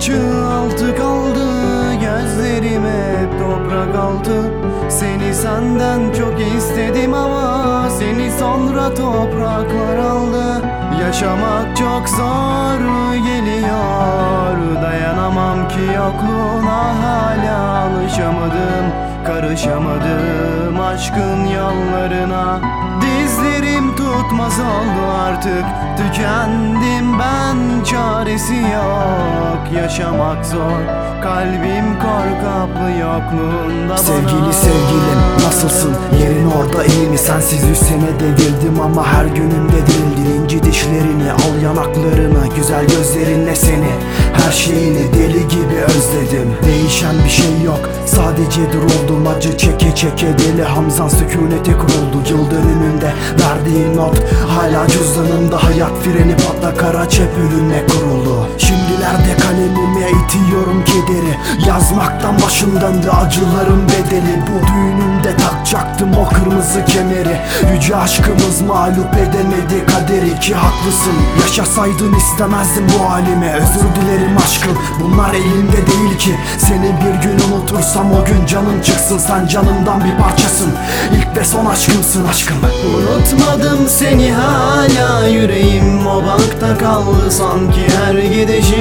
çığ altı kaldı Gözlerim hep toprak altı. Seni senden çok istedim ama Seni sonra topraklar aldı. Yaşamak çok zor geliyor. Dayanamam ki yokluğuna hala alışamadım Karışamadım aşkın yollarına. Dizlerim tutmaz oldu artık Tükendim ben. Çaresi yok Yaşamak zor. Kalbim korkaplı yokluğunda bana. Sevgili sevgilim nasılsın? Yerin orada iyi mi? Sensiz yüz sene devirdim ama her günümde dirildin İnci dişlerini al yanaklarını Güzel gözlerinle seni. Her şeyini deli gibi özledim. Değişen bir şey yok Sadece duruldum acı çeke çeke Deli Hamzan sükunete kuruldu Yıl dönümünde verdiğin not Hala cüzdanımda. Hayat freni patla kara çöp ürüne kuruldu Şimdilerde kalemime itiyorum kederi. Yazmaktan başım döndü acıların bedeli. Bu düğünümde takacaktım o kırmızı kemeri. Yüce aşkımız mağlup edemedi kaderi. Ki haklısın Yaşasaydın istemezdim bu halimi Özür dilerim aşkım bunlar elimde değil ki. Seni bir gün unutursam o gün canın çıksın. Sen canımdan bir parçasın. İlk ve son aşkımsın aşkım. Unutmadım seni hala. Yüreğim o bankta kaldı. Sanki her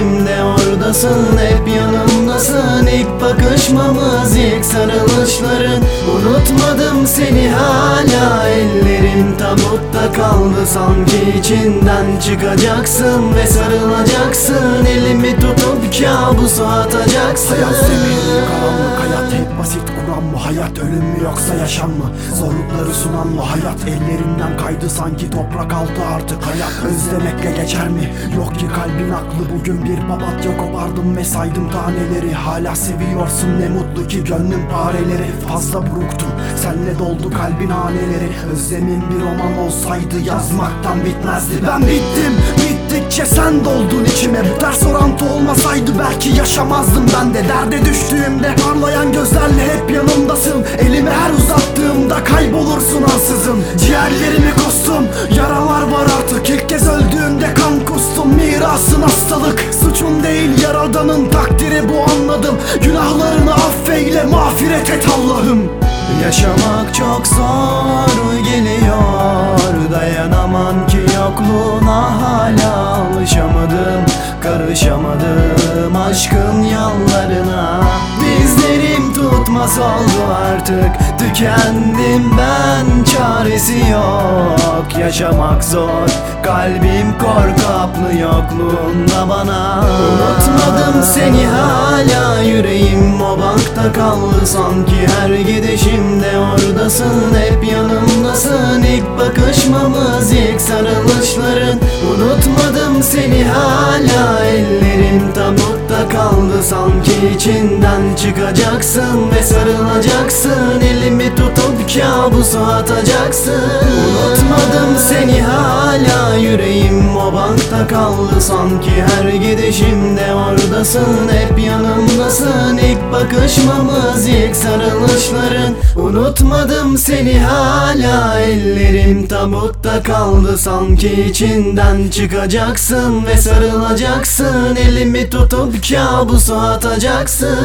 gidişimde oradasın hep yanımdasın. İlk bakışmamız ilk sarılışların. Unutmadım seni hala ellerim tabutta kaldı. Sanki içinden çıkacaksın ve sarılacaksın kabusu atacaksın Hayat zemin karanlık hayat hep basit kuran mı? Hayat ölüm mü yoksa yaşam mı? Zorlukları sunan mı? Hayat ellerinden kaydı sanki toprak altı artık. Hayat özlemekle geçer mi? Yok ki kalbin aklı. Bugün bir papatya kopardım ve saydım taneleri. Hala seviyorsun ne mutlu ki gönlüm pareleri Fazla buruktum senle doldu kalbin haneleri. Özlemin bir roman olsaydı yazmaktan bitmezdi. Ben bittim bittikçe sen doldun içime. Bu ters orantı olmasaydı belki yaşamazdım ben de. Derde düştüğümde parlayan gözlerle hep yanımdasın. Elimi her uzattığımda kaybolursun ansızın. Ciğerlerimi kustum yaralar var artık. İlk kez öldüğümde kan kustum mirasın hastalık. Suçun değil yaradanın takdiri bu anladım. Günahlarını affeyle mağfiret et Allah'ım. Yaşamak çok zor geliyor. Dayanamam ki yokluğuna hala alışamadım Karışamadım aşkın yollarına Dizlerim tutmaz oldu artık Tükendim ben. Çaresi yok Yaşamak zor. Kalbim korkaplı yokluğunda bana. Unutmadım seni hala yüreğim o bankta kaldı. Sanki her gidişimde oradasın hep yanımdasın. İlk bakışmamız ilk sarılışların. Unutmadım seni hala kaldı sanki içinden çıkacaksın ve sarılacaksın. Elimi tutup kabusu atacaksın. Unutmadım seni hala yüreğim o bankta kaldı sanki her gidişimde oradasın. Hep yanımdasın. İlk bakışmamız ilk sarılışların. Unutmadım seni hala ellerim tabutta kaldı. Sanki içinden çıkacaksın ve sarılacaksın. Elimi tutup kabusu atacaksın